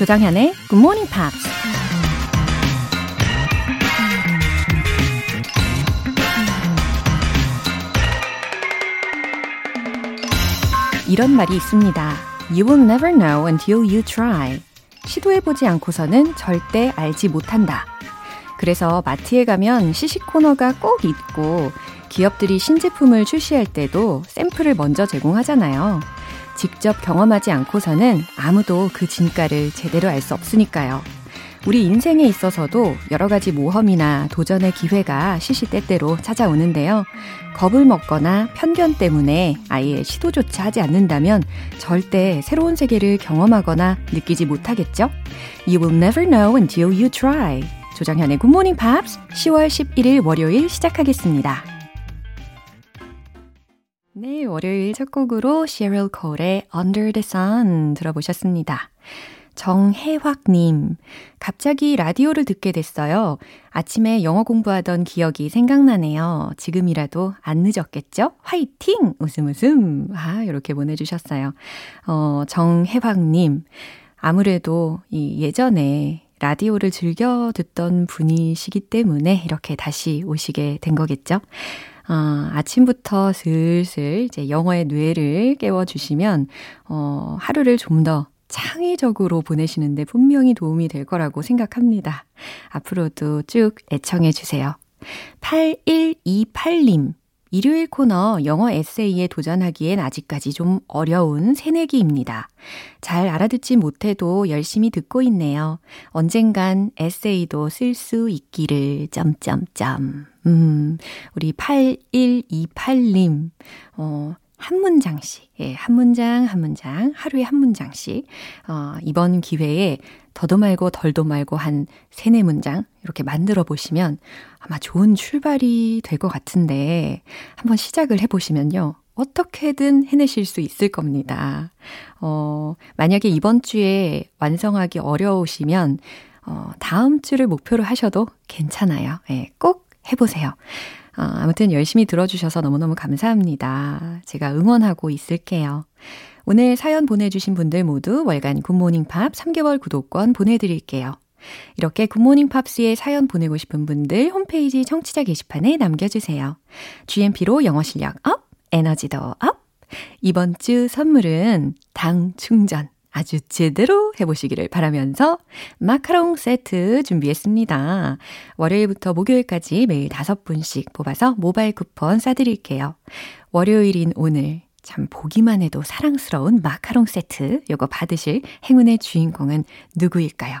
조장현의 Good Morning Pops. 이런 말이 있습니다. You will never know until you try. 시도해보지 않고서는 절대 알지 못한다. 그래서 마트에 가면 시식 코너가 꼭 있고 기업들이 신제품을 출시할 때도 샘플을 먼저 제공하잖아요. 직접 경험하지 않고서는 아무도 그 진가를 제대로 알 수 없으니까요. 우리 인생에 있어서도 여러 가지 모험이나 도전의 기회가 시시때때로 찾아오는데요. 겁을 먹거나 편견 때문에 아예 시도조차 하지 않는다면 절대 새로운 세계를 경험하거나 느끼지 못하겠죠? You will never know until you try. 조정현의 Good Morning Pops 10월 11일 월요일 시작하겠습니다. 네, 월요일 첫 곡으로 Sheryl Cole의 Under the Sun 들어보셨습니다. 정혜확님, 갑자기 라디오를 듣게 됐어요. 아침에 영어 공부하던 기억이 생각나네요. 지금이라도 안 늦었겠죠? 화이팅! 웃음 웃음! 아, 이렇게 보내주셨어요. 어, 정혜확님, 아무래도 이 예전에 라디오를 즐겨 듣던 분이시기 때문에 이렇게 다시 오시게 된 거겠죠? 어, 아침부터 슬슬 이제 영어의 뇌를 깨워주시면, 어, 하루를 좀 더 창의적으로 보내시는데 분명히 도움이 될 거라고 생각합니다. 앞으로도 쭉 애청해 주세요. 8128님. 일요일 코너 영어 에세이에 도전하기엔 아직까지 좀 어려운 새내기입니다. 잘 알아듣지 못해도 열심히 듣고 있네요. 언젠간 에세이도 쓸 수 있기를, 점점점. 음, 우리 8128님, 어, 한 문장씩, 예, 한 문장, 한 문장, 하루에 한 문장씩, 어, 이번 기회에 더도 말고 덜도 말고 한 세네 문장 이렇게 만들어 보시면 아마 좋은 출발이 될 것 같은데 한번 시작을 해 보시면요. 어떻게든 해내실 수 있을 겁니다. 어, 만약에 이번 주에 완성하기 어려우시면, 어, 다음 주를 목표로 하셔도 괜찮아요. 예, 꼭 해보세요. 어, 아무튼 열심히 들어주셔서 너무너무 감사합니다. 제가 응원하고 있을게요. 오늘 사연 보내주신 분들 모두 월간 굿모닝 팝 3개월 구독권 보내드릴게요. 이렇게 굿모닝 팝스에 사연 보내고 싶은 분들 홈페이지 청취자 게시판에 남겨주세요. GMP로 영어 실력 up, 에너지도 up! 이번 주 선물은 당 충전 아주 제대로 해보시기를 바라면서 마카롱 세트 준비했습니다. 월요일부터 목요일까지 매일 다섯 분씩 뽑아서 모바일 쿠폰 쏴드릴게요. 월요일인 오늘 참 보기만 해도 사랑스러운 마카롱 세트 요거 받으실 행운의 주인공은 누구일까요?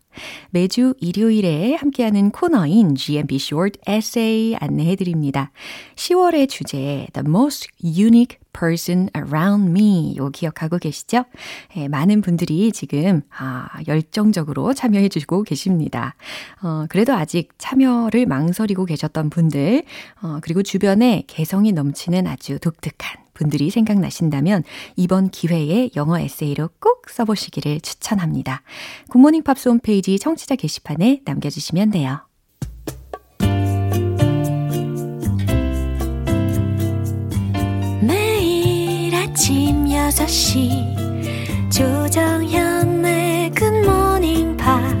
매주 일요일에 함께하는 코너인 GMP Short Essay 안내해 드립니다. 10월의 주제 The Most Unique person around me. 요 기억하고 계시죠? 예, 많은 분들이 지금, 아, 열정적으로 참여해 주시고 계십니다. 어, 그래도 아직 참여를 망설이고 계셨던 분들, 어, 그리고 주변에 개성이 넘치는 아주 독특한 분들이 생각나신다면 이번 기회에 영어 에세이로 꼭 써보시기를 추천합니다. 굿모닝 팝스 홈페이지 청취자 게시판에 남겨주시면 돼요. 아침 6시 조정현의 굿모닝 팝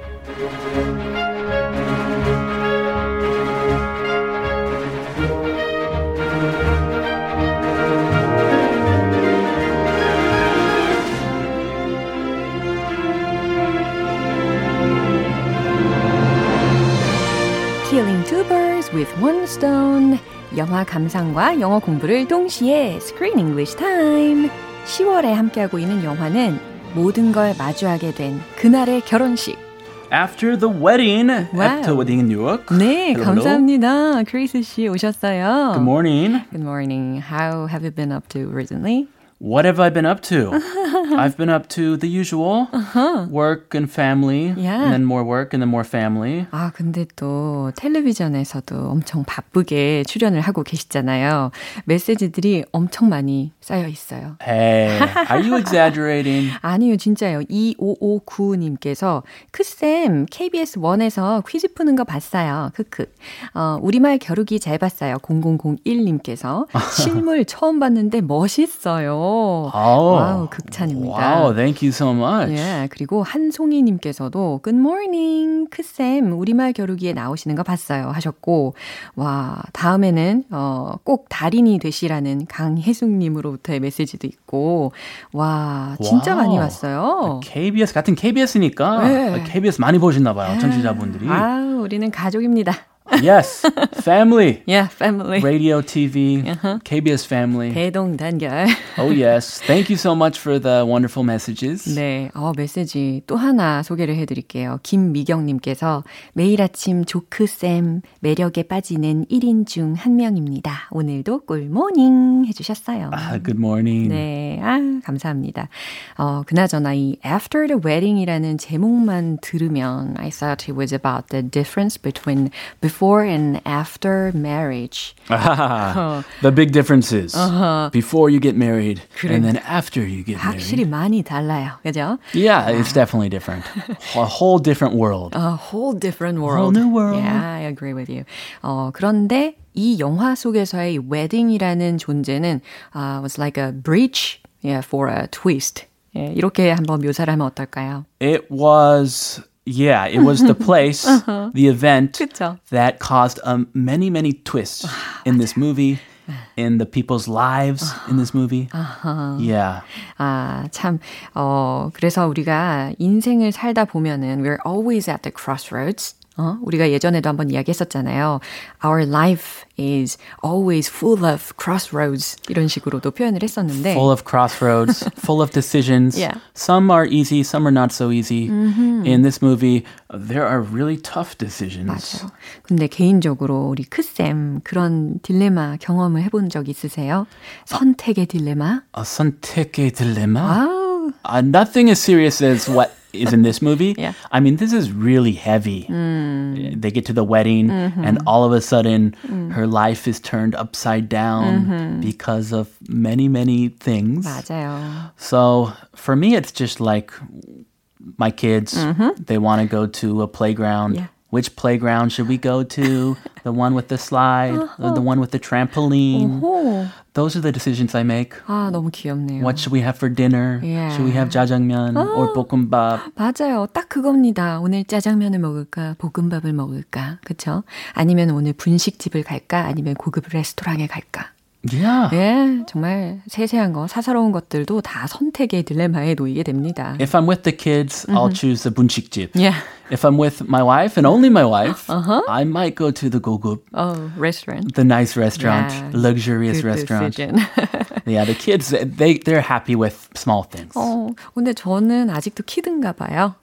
Stone. 영화 감상과 영어 공부를 동시에 Screen English Time. 10월에 함께하고 있는 영화는 모든 걸 마주하게 된 그날의 결혼식. after the wedding. Wow. After wedding in New York. 네, Hello, 감사합니다. 크리스 씨 오셨어요. Good morning. Good morning. How have you been up to recently? What have I been up to? I've been up to the usual work and family, Yeah. and then more work, and then more family. 아, 근데 또 텔레비전에서도 엄청 바쁘게 출연을 하고 계시잖아요. 메시지들이 엄청 많이 쌓여 있어요. Hey, are you exaggerating? 아니요, 진짜요. 2559님께서 크쌤 KBS 1에서 퀴즈 푸는 거 봤어요. 크크. 어, 우리말 겨루기 잘 봤어요. 0001님께서 실물 처음 봤는데 멋있어요. Oh, wow, 극찬입니다. Wow, thank you so much. 예, 그리고 한송이님께서도 Good morning, 크쌤 우리말 겨루기에 나오시는 거 봤어요 하셨고 와 다음에는 어, 꼭 달인이 되시라는 강혜숙님으로부터의 메시지도 있고 와 진짜 wow. 많이 왔어요. KBS 같은 KBS니까 네. KBS 많이 보시나 봐요, 청취자분들이. 아 우리는 가족입니다. Yes, family. Yeah, family. Radio, TV, KBS family. 대동단결. Oh, yes. Thank you so much for the wonderful messages. 네, 어, 메시지 또 하나 소개를 해드릴게요. 김미경님께서 매일 아침 조크 쌤 매력에 빠지는 1인 중 한 명입니다. 오늘도 꿀모닝 해주셨어요. Ah, good morning. 네, 아, 감사합니다. 어, 그나저나 이 After the Wedding이라는 제목만 들으면 I thought it was about the difference between before and after marriage. the big differences before you get married and then after you get 확실히 married. 많이 달라요. 그죠? Yeah, it's definitely different. A whole different world. A whole different world. new world. Yeah, I agree with you. 어, 그런데 이 영화 속에서의 wedding이라는 존재는 uh, was like a bridge yeah, for a twist. 예, 이렇게 한번 묘사를 하면 어떨까요? It was, yeah, it was the place, the event 그쵸. that caused um, many, many twists in this movie, in the people's lives in this movie. Yeah. 아, 참, 어, 그래서 우리가 인생을 살다 보면은 we're always at the crossroads. 어? 우리가 예전에도 한번 이야기했었잖아요. Our life is always full of crossroads. 이런 식으로도 표현을 했었는데. Full of crossroads, full of decisions. Yeah. Some are easy, some are not so easy. In this movie, there are really tough decisions. 맞아요. 근데 개인적으로 우리 크쌤 그런 딜레마 경험을 해본 적 있으세요? 선택의 딜레마? A 선택의 딜레마? 아우, Uh, nothing as serious as what is in this movie. Yeah. I mean, this is really heavy. They get to the wedding, and all of a sudden, her life is turned upside down because of many, many things. 맞아요. So for me, it's just like my kids, they want to go to a playground. Yeah. Which playground should we go to? the one with the slide, or the one with the trampoline. 오, Those are the decisions I make. 아 너무 귀엽네요. What should we have for dinner? Yeah. Should we have jjajangmyeon or 볶음밥? 맞아요. 딱 그겁니다. 오늘 짜장면을 먹을까, 볶음밥을 먹을까, 그쵸? 아니면 오늘 분식집을 갈까, 아니면 고급 레스토랑에 갈까. Yeah. 예, 정말 세세한 거, 사사로운 것들도 다 선택의 딜레마에 놓이게 됩니다. If I'm with the kids, I'll choose the bunchikjip. Yeah. If I'm with my wife and only my wife, I might go to the gogup, Oh, restaurant. the nice restaurant, Yeah. luxurious Good restaurant. Yeah, the kids they they're happy with small things. 어, 근데 저는 아직도 키든가 봐요.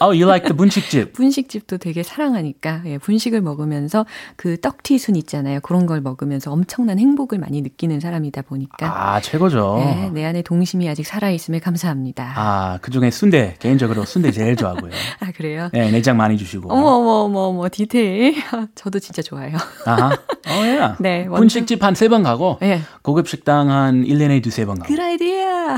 Oh, you like the bunchikjip? 분식집도 되게 사랑하니까 예, 분식을 먹으면서 그 떡튀순 있잖아요. 그런 걸 먹으면서 엄청난 행복을 많이 느끼는 사람이다 보니까 아 최고죠. 예, 내 안에 동심이 아직 살아 있음에 감사합니다. 아 그중에 순대 개인적으로 순대 제일 좋아하고요. 아, 그래요? 네, 내장 많이 주시고. 어머 어머 어머 어머 디테일 저도 진짜 좋아해요. 아하. 어, 예. 네, 먼저- 분식집 한 세 번 가고 예. 고급 식당 한 1년에 두세 번 가고. 그 아이디어.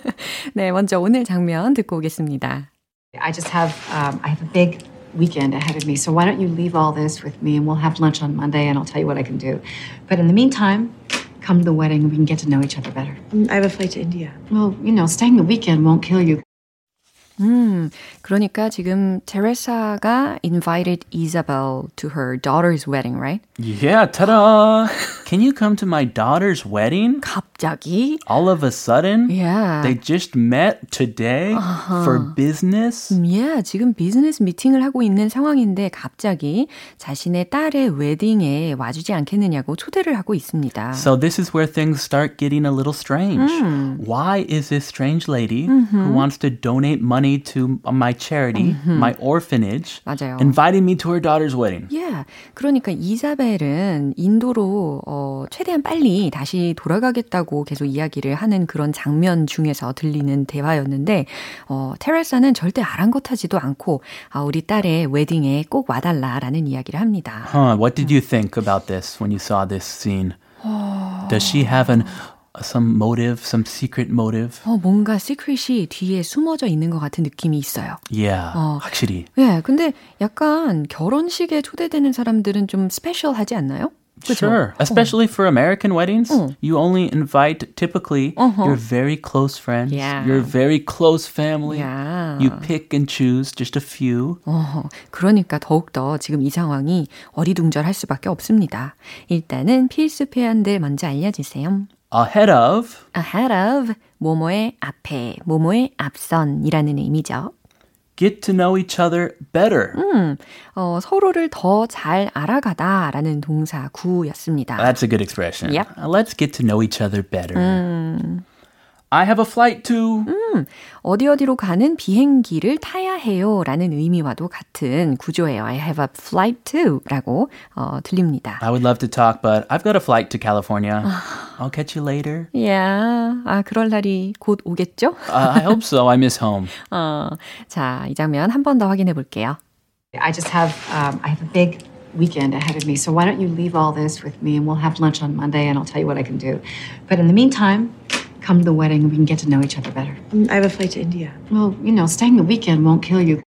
네, 먼저 오늘 장면 듣고 오겠습니다. I just have um, I have a big weekend ahead of me, so why don't you leave all this with me and we'll have lunch on Monday and I'll tell you what I can do. But in the meantime, come to the wedding and we can get to know each other better. I have a flight to India. Well, you know, staying the weekend won't kill you. 음, 그러니까 지금 테레사가 invited Isabel to her daughter's wedding, right? Yeah, ta-da! Can you come to my daughter's wedding? 갑자기? All of a sudden? Yeah. They just met today for business? yeah, 지금 비즈니스 미팅을 하고 있는 상황인데 갑자기 자신의 딸의 웨딩에 와주지 않겠느냐고 초대를 하고 있습니다. So this is where things start getting a little strange. Why is this strange lady who wants to donate money money to my charity, my orphanage, 맞아요. inviting me to her daughter's wedding. Yeah. 그러니까 이사벨은 인도로 어, 최대한 빨리 다시 돌아가겠다고 계속 이야기를 하는 그런 장면 중에서 들리는 대화였는데 어, 테레사는 절대 아랑곳하지도 않고 아, 우리 딸의 웨딩에 꼭 와달라라는 이야기를 합니다. Huh, what did you think about this when you saw this scene? Does she have an some motive, some secret motive? 어, 뭔가 시크릿이 뒤에 숨어져 있는 것 같은 느낌이 있어요. Yeah, 어. 확실히. 예, 근데 약간 결혼식에 초대되는 사람들은 좀 스페셜하지 않나요? 그쵸? Sure. Especially for American weddings, you only invite typically your very close friends, Yeah. your very close family. Yeah. You pick and choose just a few. 어, 그러니까 더욱더 지금 이 상황이 어리둥절할 수밖에 없습니다. 일단은 필수 표현들 먼저 알려주세요. Ahead of, ahead of, 뭐뭐의 앞에, 뭐뭐의 앞선이라는 의미죠. get to know each other better. 어, 서로를 더 잘 알아가다라는 동사 구였습니다. That's a good expression. Yep. Uh, Let's get to know each other better. I have a flight to. 어디 어디로 가는 비행기를 타야 해요 라는 의미와도 같은 구조예요. I have a flight to 라고 어, 들립니다. I would love to talk, but I've got a flight to California. I'll catch you later. Yeah. 아, 그럴 날이 곧 오겠죠? Uh, I hope so. I miss home. 어, 자, 이 장면 한 번 더 확인해 볼게요. I just have um, I have a big weekend ahead of me. So why don't you leave all this with me and we'll have lunch on Monday and I'll tell you what I can do. But in the meantime, come to the wedding and we can get to know each other better. I have a flight to India. Well, you know, staying the weekend won't kill you.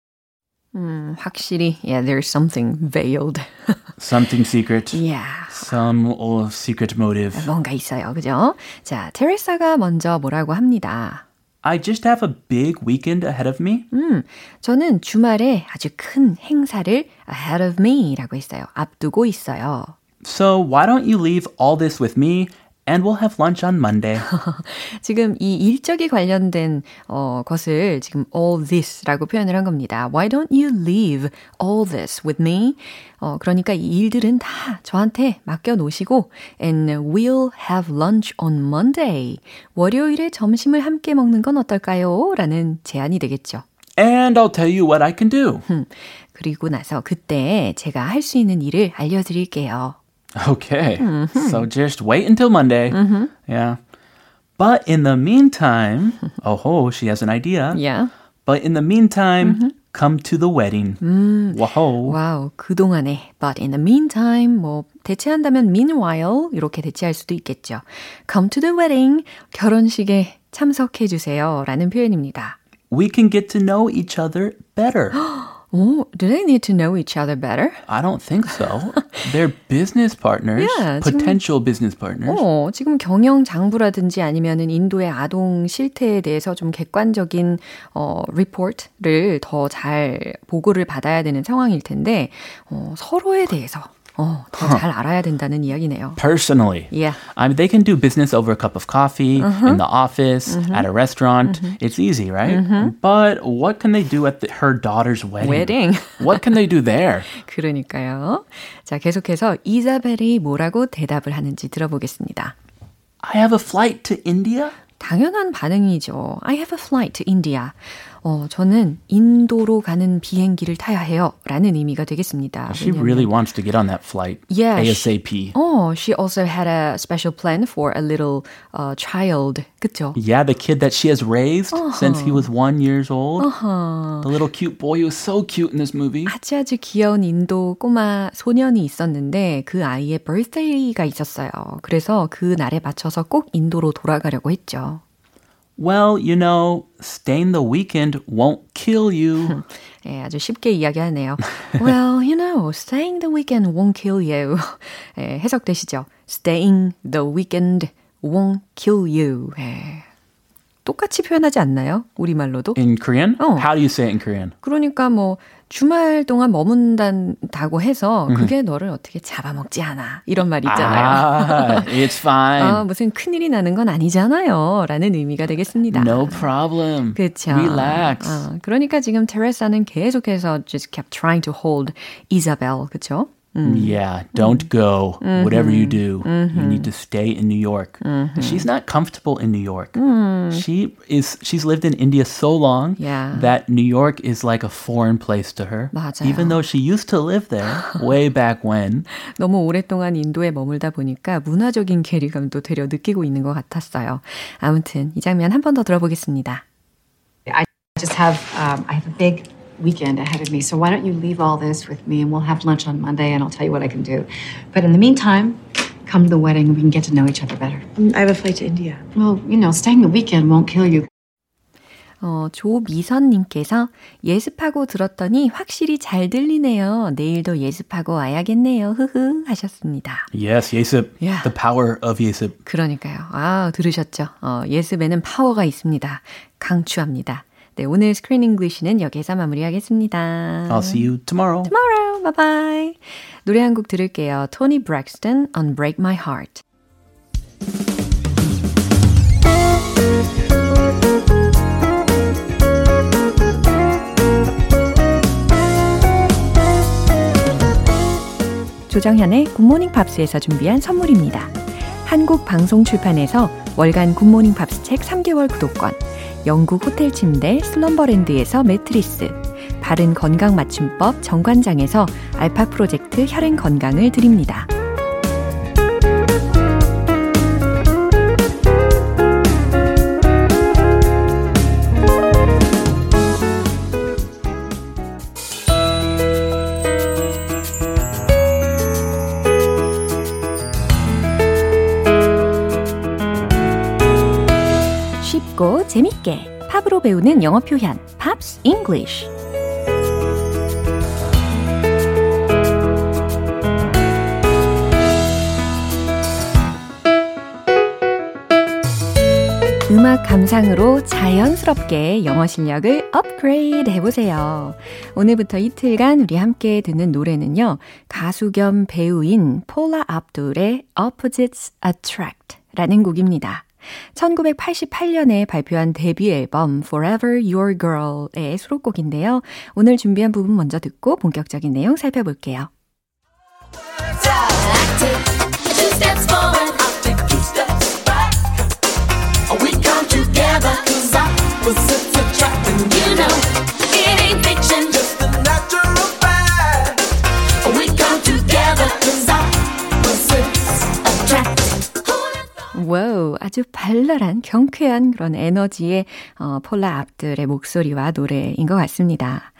음, 확실히, yeah, there's something veiled. Something secret. yeah. Some oh, secret motive. 뭔가 있어요. 그죠? 자, 테레사가 먼저 뭐라고 합니다. I just have a big weekend ahead of me. 음, 저는 주말에 아주 큰 행사를 ahead of me 라고 했어요. 앞두고 있어요. So why don't you leave all this with me and we'll have lunch on Monday. 지금 이 일적이 관련된 어, 것을 지금 all this라고 표현을 한 겁니다. Why don't you leave all this with me? 어, 그러니까 이 일들은 다 저한테 맡겨 놓으시고 and we'll have lunch on Monday. 월요일에 점심을 함께 먹는 건 어떨까요? 라는 제안이 되겠죠. And I'll tell you what I can do. 그리고 나서 그때 제가 할 수 있는 일을 알려드릴게요. Okay. So just wait until Monday. Yeah. But in the meantime, oh, ho, she has an idea. Yeah. But in the meantime, come to the wedding. Whoa. 와우, 그동안에 but in the meantime 뭐 대체한다면 meanwhile 이렇게 대체할 수도 있겠죠. come to the wedding 결혼식에 참석해 주세요라는 표현입니다. We can get to know each other better. 오, do they need to know each other better? I don't think so. They're business partners, Yeah, 지금- potential business partners. 어, 지금 경영 장부라든지 아니면은 인도의 아동 실태에 대해서 좀 객관적인 어, 리포트를 더 잘 보고를 받아야 되는 상황일 텐데 어, 서로에 대해서 어, 더잘 알아야 된다는 이야기네요. Personally. Yeah. I mean, they can do business over a cup of coffee, in the office, at a restaurant. It's easy, right? But what can they do at the, her daughter's wedding? Wedding. what can they do there? 그러니까요. 자, 계속해서 이자벨이 뭐라고 대답을 하는지 들어보겠습니다. I have a flight to India? 당연한 반응이죠. I have a flight to India. 어, 저는 인도로 가는 비행기를 타야 해요. 라는 의미가 되겠습니다. She really wants to get on that flight Yeah, she- ASAP. 어, she also had a special plan for a little uh, child. 그쵸? Yeah, the kid that she has raised since he was one years old. The little cute boy who was so cute in this movie. 아주 아주 귀여운 인도 꼬마 소년이 있었는데 그 아이의 birthday가 있었어요. 그래서 그 날에 맞춰서 꼭 인도로 돌아가려고 했죠. Well, you know, staying the weekend won't kill you. 예, 아주 쉽게 이야기하네요. well, you know, staying the weekend won't kill you. 예, 해석되시죠? Staying the weekend won't kill you. 예. 똑같이 표현하지 않나요? 우리말로도? in Korean? Oh. How do you say it in Korean? 그러니까 뭐 주말 동안 머문다고 해서 그게 너를 어떻게 잡아먹지 않아. 이런 말 있잖아요. Ah, it's fine. 아, 무슨 큰 일이 나는 건 아니잖아요. 라는 의미가 되겠습니다. no problem. 그쵸. Relax. 어, 그러니까 지금 테레사는 계속해서 just kept trying to hold Isabel. 그 쵸? Yeah, don't go. Whatever you do, you need to stay in New York. She's not comfortable in New York. She is. She's lived in India so long Yeah. that New York is like a foreign place to her. 맞아요. Even though she used to live there way back when. 너무 오랫동안 인도에 머물다 보니까 문화적인 괴리감도 되려 느끼고 있는 것 같았어요. 아무튼 이 장면 한 번 더 들어보겠습니다. I just have um, I have a big weekend ahead of me. So why don't you leave all this with me and we'll have lunch on Monday and I'll tell you what I can do. But in the meantime, come to the wedding and we can get to know each other better. I have a flight to India. Well, you know, staying the weekend won't kill you. 어, 조미선님께서 예습하고 들었더니 확실히 잘 들리네요. 내일도 예습하고 와야겠네요. 흐흐 하셨습니다. Yes, Yesip. Yeah. The power of Yesip. 그러니까요. 아, 들으셨죠? 어, 예습에는 파워가 있습니다. 강추합니다. 네, 오늘 Screen English는 여기서 마무리하겠습니다. I'll see you tomorrow. tomorrow. Bye bye. 노래 한 곡 들을게요. 토니 브랙스턴 Unbreak My Heart. 조정현의 굿모닝 팝스에서 준비한 선물입니다. 한국 방송 출판에서 월간 굿모닝 팝스 책 3개월 구독권, 영국 호텔 침대 슬럼버랜드에서 매트리스, 바른 건강 맞춤법 정관장에서 알파 프로젝트 혈행 건강을 드립니다. 쉽고 재밌게 팝으로 배우는 영어 표현 Pops English 음악 감상으로 자연스럽게 영어 실력을 업그레이드 해보세요. 오늘부터 이틀간 우리 함께 듣는 노래는요. 가수 겸 배우인 폴라 압둘의 Opposites Attract 라는 곡입니다. 1988년에 발표한 데뷔 앨범 Forever Your Girl의 수록곡인데요. 오늘 준비한 부분 먼저 듣고 본격적인 내용 살펴볼게요. 아주 발랄한 경쾌한 그런 에너지의 어, 폴라 압들의 목소리와 노래인 것 같습니다.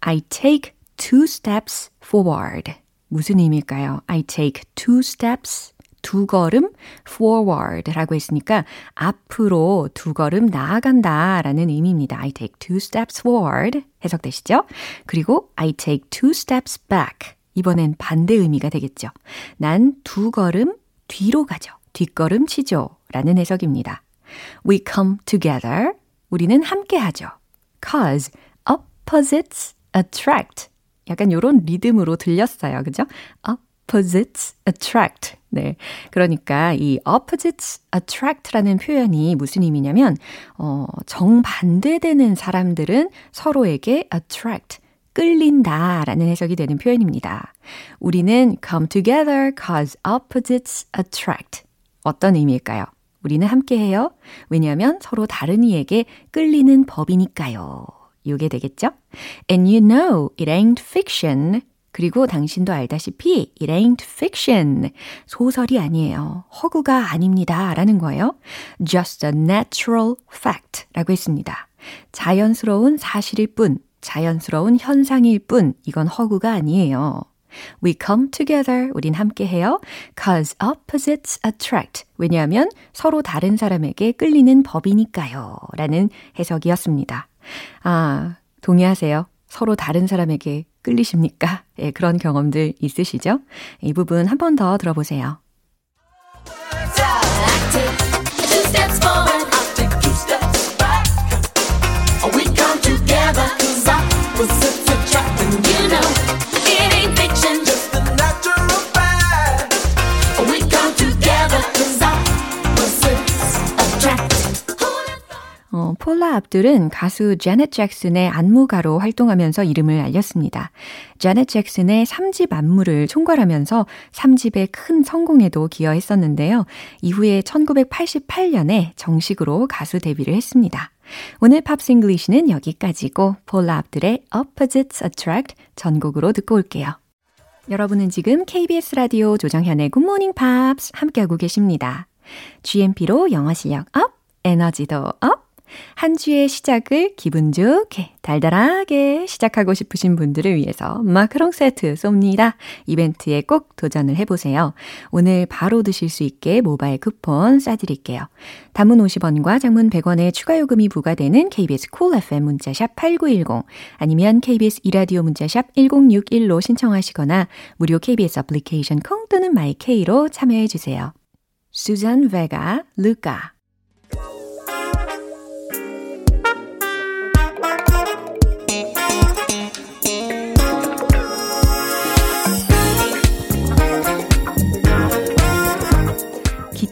I take two steps forward. 무슨 의미일까요? I take two steps, 두 걸음 forward 라고 했으니까 앞으로 두 걸음 나아간다 라는 의미입니다. I take two steps forward 해석되시죠? 그리고 I take two steps back. 이번엔 반대 의미가 되겠죠. 난 두 걸음 뒤로 가죠. 뒷걸음 치죠. 라는 해석입니다. We come together. 우리는 함께 하죠. Cause opposites attract. 약간 요런 리듬으로 들렸어요. 그죠? opposites attract. 네. 그러니까 이 opposites attract라는 표현이 무슨 의미냐면, 어, 정반대되는 사람들은 서로에게 attract, 끌린다 라는 해석이 되는 표현입니다. 우리는 come together cause opposites attract. 어떤 의미일까요? 우리는 함께 해요. 왜냐하면 서로 다른 이에게 끌리는 법이니까요. 요게 되겠죠? And you know it ain't fiction. 그리고 당신도 알다시피 it ain't fiction. 소설이 아니에요. 허구가 아닙니다. 라는 거예요. Just a natural fact. 라고 했습니다. 자연스러운 사실일 뿐, 자연스러운 현상일 뿐, 이건 허구가 아니에요. We come together. 우린 함께 해요. Cause opposites attract. 왜냐하면 서로 다른 사람에게 끌리는 법이니까요. 라는 해석이었습니다. 아, 동의하세요? 서로 다른 사람에게 끌리십니까? 예, 그런 경험들 있으시죠? 이 부분 한 번 더 들어보세요. 어, 폴라 압둘은 가수 제넷 잭슨의 안무가로 활동하면서 이름을 알렸습니다. 제넷 잭슨의 3집 안무를 총괄하면서 3집의 큰 성공에도 기여했었는데요. 이후에 1988년에 정식으로 가수 데뷔를 했습니다. 오늘 Pops English는 여기까지고 폴라 압둘의 Opposites Attract 전곡으로 듣고 올게요. 여러분은 지금 KBS 라디오 조정현의 굿모닝 팝스 함께하고 계십니다. GMP로 영어 실력 up, 에너지도 up, 한 주의 시작을 기분 좋게 달달하게 시작하고 싶으신 분들을 위해서 마카롱 세트 쏩니다. 이벤트에 꼭 도전을 해보세요. 오늘 바로 드실 수 있게 모바일 쿠폰 쏴드릴게요. 단문 50원과 장문 100원의 추가 요금이 부과되는 KBS Cool FM 문자샵 8910 아니면 KBS 2라디오 문자샵 1061로 신청하시거나 무료 KBS 애플리케이션 콩 또는 마이케이로 참여해주세요. 수잔 베가, 루카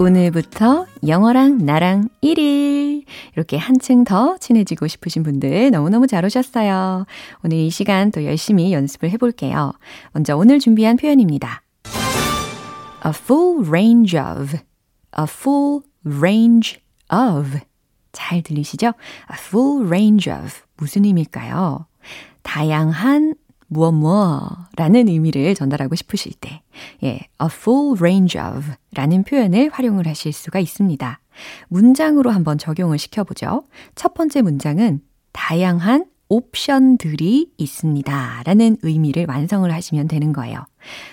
오늘부터 영어랑 나랑 1일. 이렇게 한층 더 친해지고 싶으신 분들 너무너무 잘 오셨어요. 오늘 이 시간 또 열심히 연습을 해볼게요. 먼저 오늘 준비한 표현입니다. A full range of. A full range of. 잘 들리시죠? A full range of. 무슨 의미일까요? 다양한 무엇 뭐라는 의미를 전달하고 싶으실 때, 예, a full range of 라는 표현을 활용을 하실 수가 있습니다. 문장으로 한번 적용을 시켜보죠. 첫 번째 문장은 다양한 옵션들이 있습니다. 라는 의미를 완성을 하시면 되는 거예요.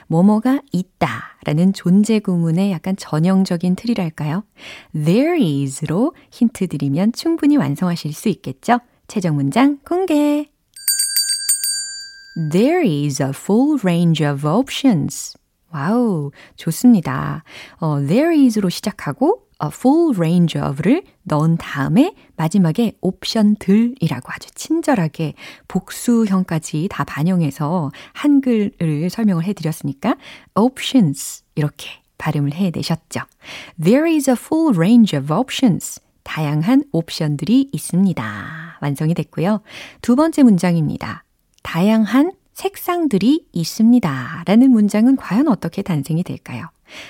뭐뭐가 있다 라는 존재 구문의 약간 전형적인 틀이랄까요? There is로 힌트 드리면 충분히 완성하실 수 있겠죠? 최종 문장 공개! There is a full range of options. 와우, 좋습니다. 어, there is로 시작하고 a full range of를 넣은 다음에 마지막에 옵션들이라고 아주 친절하게 복수형까지 다 반영해서 한글을 설명을 해드렸으니까 options 이렇게 발음을 해내셨죠. There is a full range of options. 다양한 옵션들이 있습니다. 완성이 됐고요. 두 번째 문장입니다. 다양한 색상들이 있습니다. 라는 문장은 과연 어떻게 탄생이 될까요?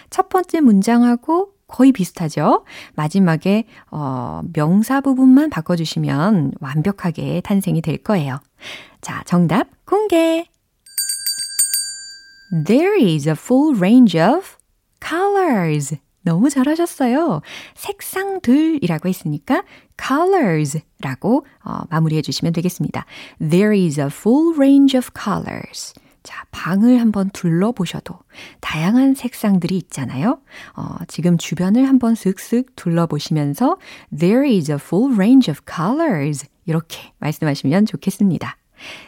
첫 번째 문장하고 거의 비슷하죠? 마지막에, 어, 명사 부분만 바꿔주시면 완벽하게 탄생이 될 거예요. 자, 정답 공개! There is a full range of colors. 너무 잘하셨어요. 색상들이라고 했으니까 colors라고 어, 마무리해 주시면 되겠습니다. There is a full range of colors. 자, 방을 한번 둘러보셔도 다양한 색상들이 있잖아요. 어, 지금 주변을 한번 슥슥 둘러보시면서 There is a full range of colors. 이렇게 말씀하시면 좋겠습니다.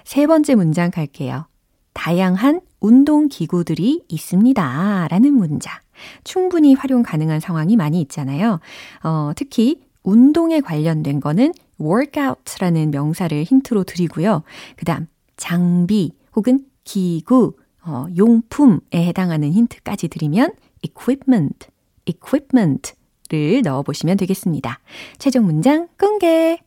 세 번째 문장 갈게요. 다양한 운동기구들이 있습니다. 라는 문장. 충분히 활용 가능한 상황이 많이 있잖아요. 어, 특히 운동에 관련된 거는 workout라는 명사를 힌트로 드리고요. 그 다음, 장비 혹은 기구, 어, 용품에 해당하는 힌트까지 드리면 equipment, equipment를 넣어보시면 되겠습니다. 최종 문장 공개!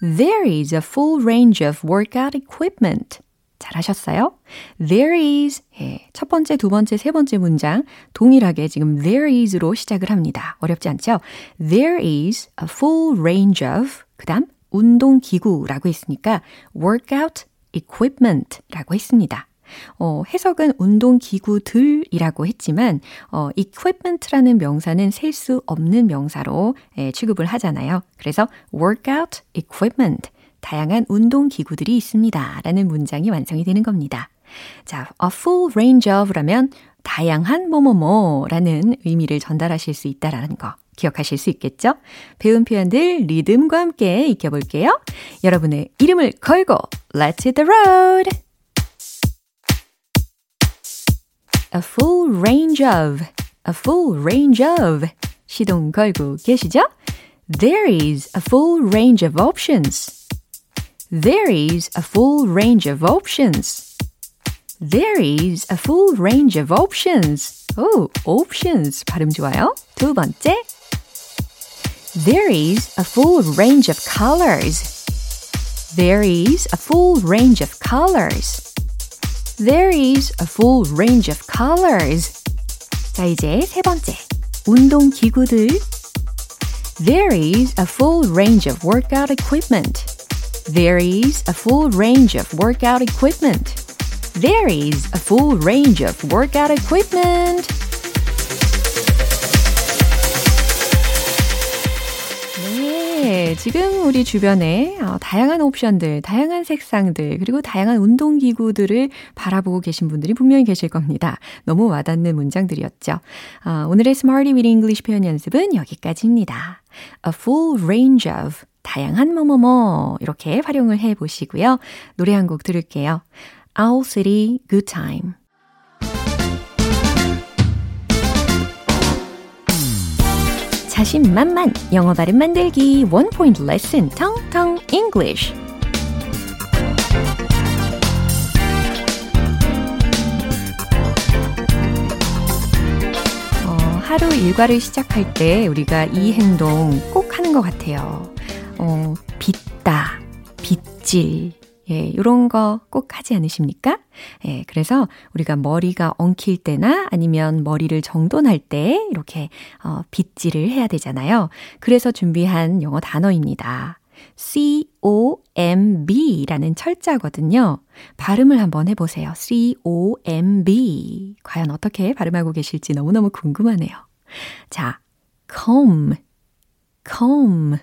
There is a full range of workout equipment. 잘하셨어요? There is. 예, 첫 번째, 두 번째, 세 번째 문장 동일하게 지금 there is로 시작을 합니다. 어렵지 않죠? There is a full range of 그 다음 운동기구라고 했으니까 workout equipment라고 했습니다. 어, 해석은 운동기구들이라고 했지만, 어, equipment라는 명사는 셀 수 없는 명사로 예, 취급을 하잖아요. 그래서 workout equipment. 다양한 운동 기구들이 있습니다. 라는 문장이 완성이 되는 겁니다. 자, a full range of라면 다양한 뭐뭐뭐라는 의미를 전달하실 수 있다라는 거 기억하실 수 있겠죠? 배운 표현들 리듬과 함께 익혀볼게요. 여러분의 이름을 걸고 Let's hit the road! a full range of, a full range of 시동 걸고 계시죠? There is a full range of options. There is a full range of options. There is a full range of options. 오, options 발음 좋아요. 두 번째. There is a full range of colors. There is a full range of colors. There is a full range of colors. 자, 이제 세 번째. 운동 기구들. There is a full range of workout equipment. There is a full range of workout equipment. There is a full range of workout equipment. 네, 지금 우리 주변에 어, 다양한 옵션들, 다양한 색상들, 그리고 다양한 운동기구들을 바라보고 계신 분들이 분명히 계실 겁니다. 너무 와닿는 문장들이었죠. 어, 오늘의 Smarty with English 표현 연습은 여기까지입니다. A full range of 다양한 뭐뭐뭐 이렇게 활용을 해 보시고요. 노래 한 곡 들을게요. Owl City Good Time. 자신 만만 영어 발음 만들기 원 포인트 레슨 텅텅 English. 어, 하루 일과를 시작할 때 우리가 이 행동 꼭 하는 것 같아요. 어, 빚다, 빚질, 예, 이런 거 꼭 하지 않으십니까? 예, 그래서 우리가 머리가 엉킬 때나 아니면 머리를 정돈할 때 이렇게 어, 빗질을 해야 되잖아요. 그래서 준비한 영어 단어입니다. C-O-M-B 라는 철자거든요. 발음을 한번 해보세요. C-O-M-B. 과연 어떻게 발음하고 계실지 너무너무 궁금하네요. 자, comb, comb.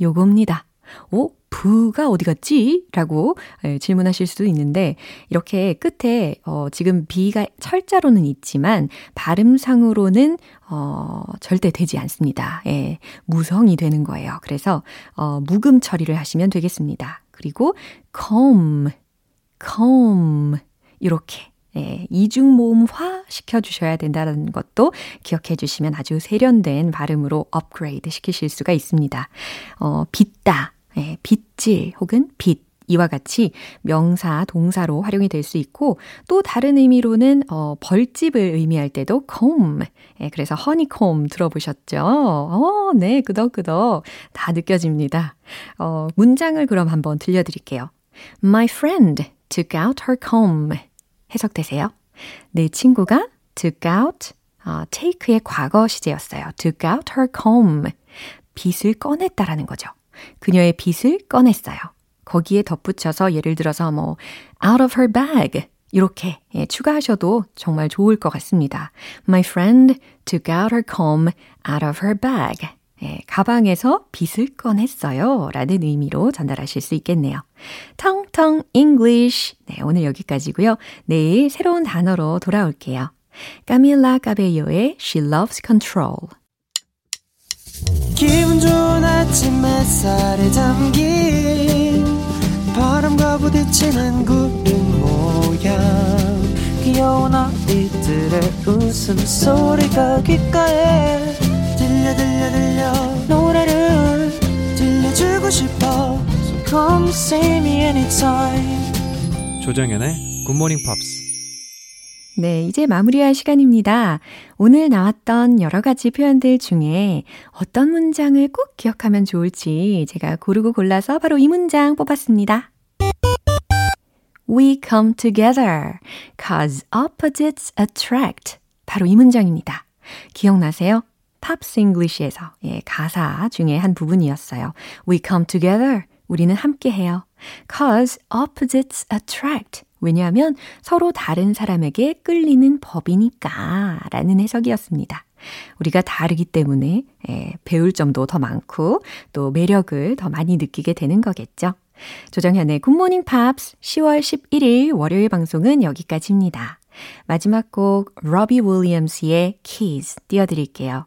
요겁니다. 오, 부가 어디 갔지? 라고 예, 질문하실 수도 있는데, 이렇게 끝에, 어, 지금 B가 철자로는 있지만, 발음상으로는, 어, 절대 되지 않습니다. 예, 무성이 되는 거예요. 그래서, 어, 묵음 처리를 하시면 되겠습니다. 그리고, comb, comb. 이렇게. 예, 이중 모음화 시켜 주셔야 된다는 것도 기억해 주시면 아주 세련된 발음으로 업그레이드 시키실 수가 있습니다. 어, 빚다. 예, 빚질 혹은 빚 이와 같이 명사, 동사로 활용이 될 수 있고 또 다른 의미로는 어, 벌집을 의미할 때도 comb. 예, 그래서 honeycomb 들어보셨죠? 어, 네, 끄덕끄덕 다 느껴집니다. 어, 문장을 그럼 한번 들려드릴게요. My friend took out her comb. 해석되세요? 내 친구가 took out, 어, take의 과거 시제였어요. took out her comb. 빗을 꺼냈다라는 거죠. 그녀의 빗을 꺼냈어요. 거기에 덧붙여서 예를 들어서 뭐 out of her bag 이렇게 예, 추가하셔도 정말 좋을 것 같습니다. My friend took out her comb out of her bag. 예, 가방에서 빗을 꺼냈어요. 라는 의미로 전달하실 수 있겠네요. 텅텅 English. 네, 오늘 여기까지고요. 내일 새로운 단어로 돌아올게요. 까밀라 까베요의 She Loves Control. 기분 좋은 아침 햇살에 담긴 바람과 부딪히는 구름 모양 귀여운 아이들의 웃음소리가 귓가에 들려 들려 들려 노래를 들려주고 싶어 So come see me anytime 조정연의 굿모닝 팝스 네, 이제 마무리할 시간입니다. 오늘 나왔던 여러 가지 표현들 중에 어떤 문장을 꼭 기억하면 좋을지 제가 고르고 골라서 바로 이 문장 뽑았습니다. We come together cause opposites attract. 바로 이 문장입니다. 기억나세요? Pops English에서 예, 가사 중에 한 부분이었어요. We come together. 우리는 함께해요. cause opposites attract. 왜냐하면 서로 다른 사람에게 끌리는 법이니까 라는 해석이었습니다. 우리가 다르기 때문에 예, 배울 점도 더 많고 또 매력을 더 많이 느끼게 되는 거겠죠. 조정현의 굿모닝 팝스 10월 11일 월요일 방송은 여기까지입니다. 마지막 곡 로비 윌리엄스의 Keys 띄워드릴게요.